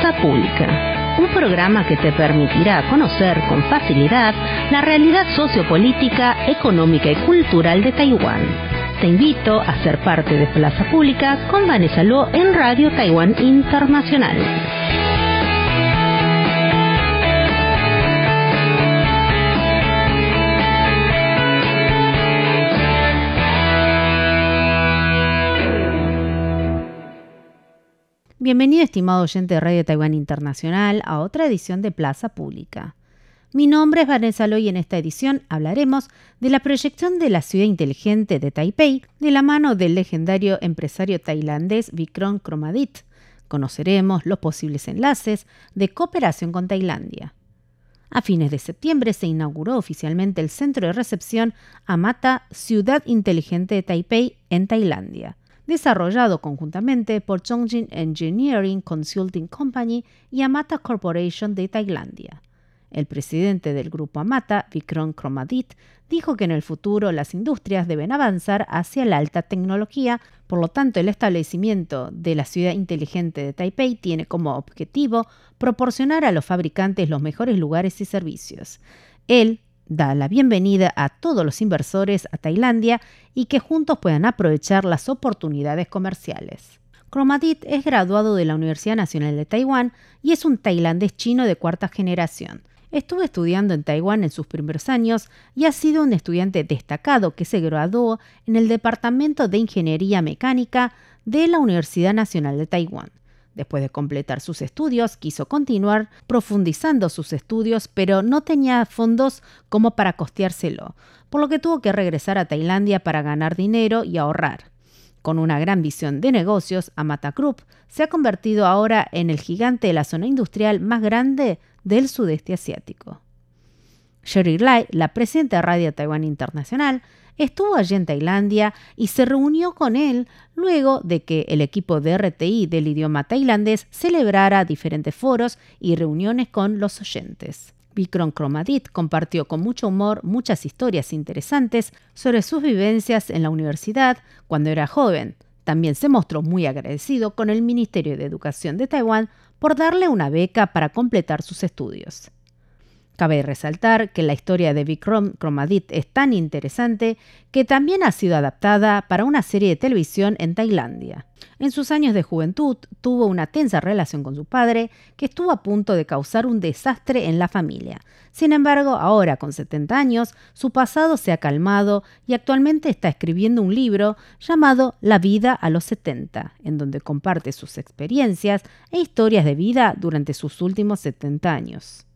Plaza Pública, un programa que te permitirá conocer con facilidad la realidad sociopolítica, económica y cultural de Taiwán. Te invito a ser parte de Plaza Pública con Vanessa Luo en Radio Taiwán Internacional. Bienvenido, estimado oyente de Radio Taiwán Internacional, a otra edición de Plaza Pública. Mi nombre es Vanessa Loy y en esta edición hablaremos de la proyección de la ciudad inteligente de Taipei de la mano del legendario empresario tailandés Vikram Kromadit. Conoceremos los posibles enlaces de cooperación con Tailandia. A fines de septiembre se inauguró oficialmente el centro de recepción Amata Ciudad Inteligente de Taipei en Tailandia desarrollado conjuntamente por Chongjin Engineering Consulting Company y Amata Corporation de Tailandia. El presidente del grupo Amata, Vikram Kromadit, dijo que en el futuro las industrias deben avanzar hacia la alta tecnología, por lo tanto el establecimiento de la ciudad inteligente de Taipei tiene como objetivo proporcionar a los fabricantes los mejores lugares y servicios. Él da la bienvenida a todos los inversores a Tailandia y que juntos puedan aprovechar las oportunidades comerciales. Cromadit es graduado de la Universidad Nacional de Taiwán y es un tailandés chino de cuarta generación. Estuvo estudiando en Taiwán en sus primeros años y ha sido un estudiante destacado que se graduó en el Departamento de Ingeniería Mecánica de la Universidad Nacional de Taiwán. Después de completar sus estudios, quiso continuar profundizando sus estudios, pero no tenía fondos como para costeárselo, por lo que tuvo que regresar a Tailandia para ganar dinero y ahorrar. Con una gran visión de negocios, Amata Group se ha convertido ahora en el gigante de la zona industrial más grande del sudeste asiático. Sherry Lai, la presidenta de Radio Taiwan Internacional, estuvo allí en Tailandia y se reunió con él luego de que el equipo de RTI del idioma tailandés celebrara diferentes foros y reuniones con los oyentes. Vikram Kromadit compartió con mucho humor muchas historias interesantes sobre sus vivencias en la universidad cuando era joven. También se mostró muy agradecido con el Ministerio de Educación de Taiwán por darle una beca para completar sus estudios. Cabe resaltar que la historia de Vikram Kromadit es tan interesante que también ha sido adaptada para una serie de televisión en Tailandia. En sus años de juventud tuvo una tensa relación con su padre que estuvo a punto de causar un desastre en la familia. Sin embargo, ahora con 70 años, su pasado se ha calmado y actualmente está escribiendo un libro llamado La vida a los 70, en donde comparte sus experiencias e historias de vida durante sus últimos 70 años.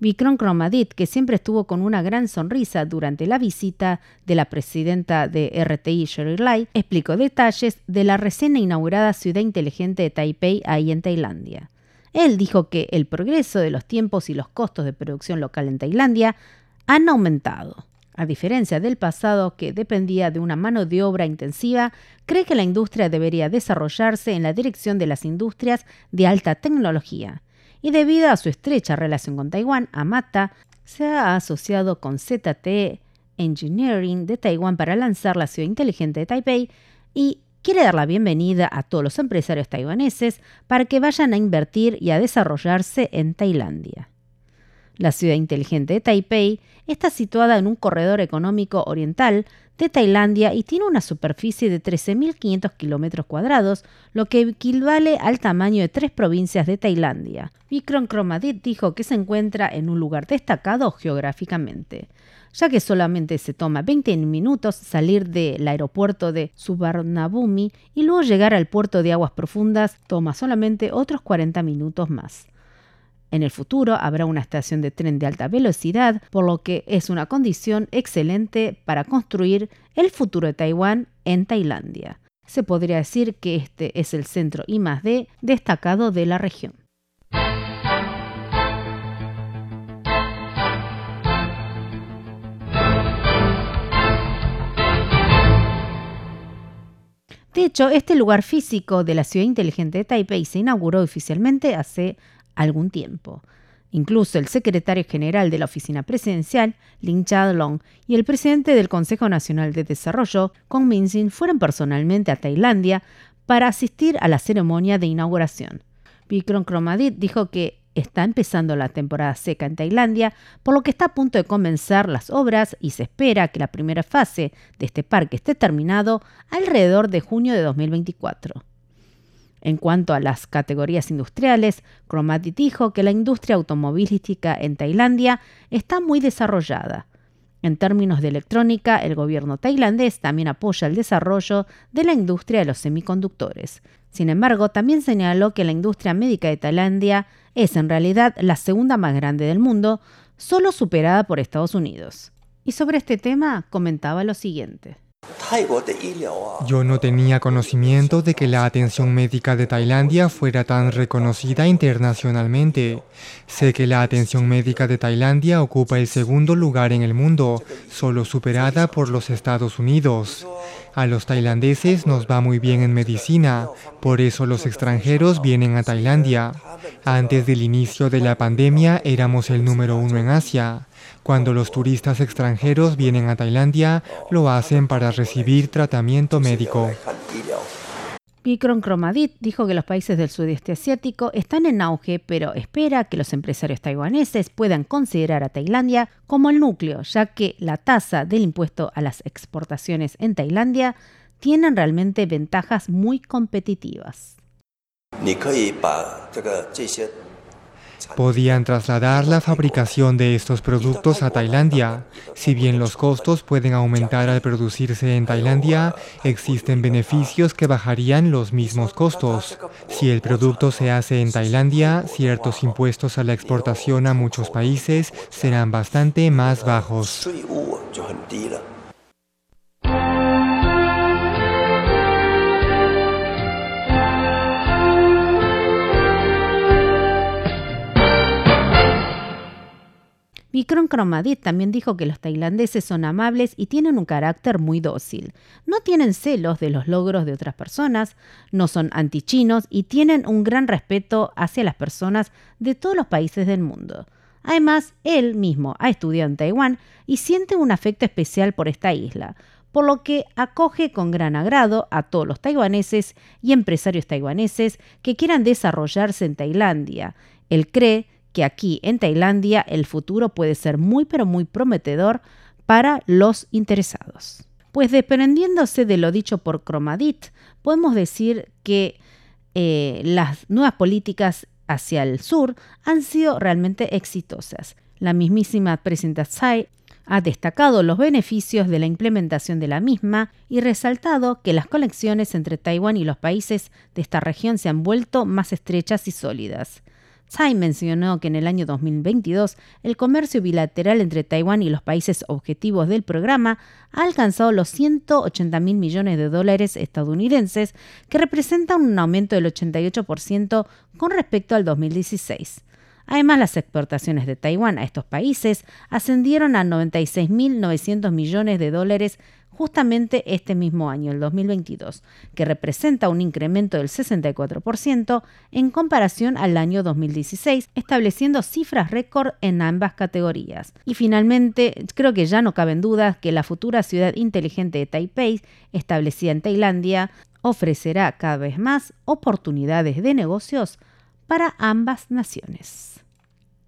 Vikram Kromadit, que siempre estuvo con una gran sonrisa durante la visita de la presidenta de RTI, Sherry Lai, explicó detalles de la recién inaugurada ciudad inteligente de Taipei ahí en Tailandia. Él dijo que el progreso de los tiempos y los costos de producción local en Tailandia han aumentado. A diferencia del pasado que dependía de una mano de obra intensiva, cree que la industria debería desarrollarse en la dirección de las industrias de alta tecnología y debido a su estrecha relación con Taiwán, Amata se ha asociado con ZTE Engineering de Taiwán para lanzar la ciudad inteligente de Taipei y quiere dar la bienvenida a todos los empresarios taiwaneses para que vayan a invertir y a desarrollarse en Tailandia. La ciudad inteligente de Taipei está situada en un corredor económico oriental de Tailandia y tiene una superficie de 13.500 kilómetros cuadrados, lo que equivale al tamaño de tres provincias de Tailandia. Vikram Kromadit dijo que se encuentra en un lugar destacado geográficamente, ya que solamente se toma 20 minutos salir del aeropuerto de Suvarnabhumi y luego llegar al puerto de aguas profundas toma solamente otros 40 minutos más. En el futuro habrá una estación de tren de alta velocidad, por lo que es una condición excelente para construir el futuro de Taiwán en Tailandia. Se podría decir que este es el centro I+D destacado de la región. De hecho, este lugar físico de la ciudad inteligente de Taipei se inauguró oficialmente hace algún tiempo. Incluso el secretario general de la oficina presidencial, Lin Chadlong, y el presidente del Consejo Nacional de Desarrollo, Kong Min-sin, fueron personalmente a Tailandia para asistir a la ceremonia de inauguración. Vikram Cromadit dijo que está empezando la temporada seca en Tailandia, por lo que está a punto de comenzar las obras y se espera que la primera fase de este parque esté terminado alrededor de junio de 2024. En cuanto a las categorías industriales, Cromatit dijo que la industria automovilística en Tailandia está muy desarrollada. En términos de electrónica, el gobierno tailandés también apoya el desarrollo de la industria de los semiconductores. Sin embargo, también señaló que la industria médica de Tailandia es en realidad la segunda más grande del mundo, solo superada por Estados Unidos. Y sobre este tema comentaba lo siguiente. Yo no tenía conocimiento de que la atención médica de Tailandia fuera tan reconocida internacionalmente. Sé que la atención médica de Tailandia ocupa el segundo lugar en el mundo, solo superada por los Estados Unidos. A los tailandeses nos va muy bien en medicina, por eso los extranjeros vienen a Tailandia. Antes del inicio de la pandemia éramos el número uno en Asia. Cuando los turistas extranjeros vienen a Tailandia, lo hacen para recibir tratamiento médico. Vikram Cromadit dijo que los países del sudeste asiático están en auge, pero espera que los empresarios taiwaneses puedan considerar a Tailandia como el núcleo, ya que la tasa del impuesto a las exportaciones en Tailandia tienen realmente ventajas muy competitivas. Podían trasladar la fabricación de estos productos a Tailandia. Si bien los costos pueden aumentar al producirse en Tailandia, existen beneficios que bajarían los mismos costos. Si el producto se hace en Tailandia, ciertos impuestos a la exportación a muchos países serán bastante más bajos. Vikram Cromadit también dijo que los tailandeses son amables y tienen un carácter muy dócil. No tienen celos de los logros de otras personas, no son antichinos y tienen un gran respeto hacia las personas de todos los países del mundo. Además, él mismo ha estudiado en Taiwán y siente un afecto especial por esta isla, por lo que acoge con gran agrado a todos los taiwaneses y empresarios taiwaneses que quieran desarrollarse en Tailandia. Él cree que aquí en Tailandia el futuro puede ser muy pero muy prometedor para los interesados. Pues desprendiéndose de lo dicho por Cromadit, podemos decir que eh, las nuevas políticas hacia el sur han sido realmente exitosas. La mismísima presidenta Tsai ha destacado los beneficios de la implementación de la misma y resaltado que las conexiones entre Taiwán y los países de esta región se han vuelto más estrechas y sólidas. Tsai mencionó que en el año 2022 el comercio bilateral entre Taiwán y los países objetivos del programa ha alcanzado los 180 mil millones de dólares estadounidenses, que representa un aumento del 88% con respecto al 2016. Además, las exportaciones de Taiwán a estos países ascendieron a 96.900 millones de dólares justamente este mismo año, el 2022, que representa un incremento del 64% en comparación al año 2016, estableciendo cifras récord en ambas categorías. Y finalmente, creo que ya no caben dudas que la futura ciudad inteligente de Taipei, establecida en Tailandia, ofrecerá cada vez más oportunidades de negocios para ambas naciones.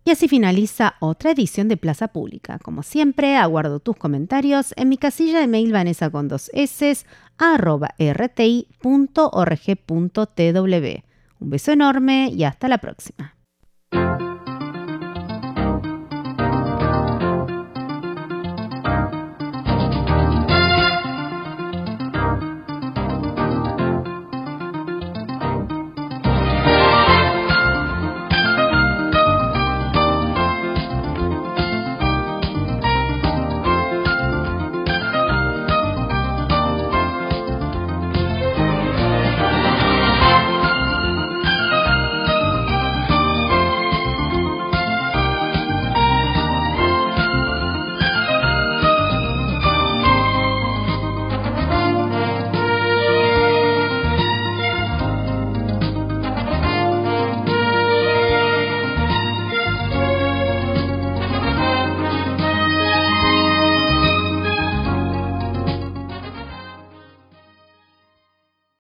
Y así finaliza otra edición de Plaza Pública. Como siempre, aguardo tus comentarios en mi casilla de mail vanessa con dos s arroba rti.org.tw. Un beso enorme y hasta la próxima.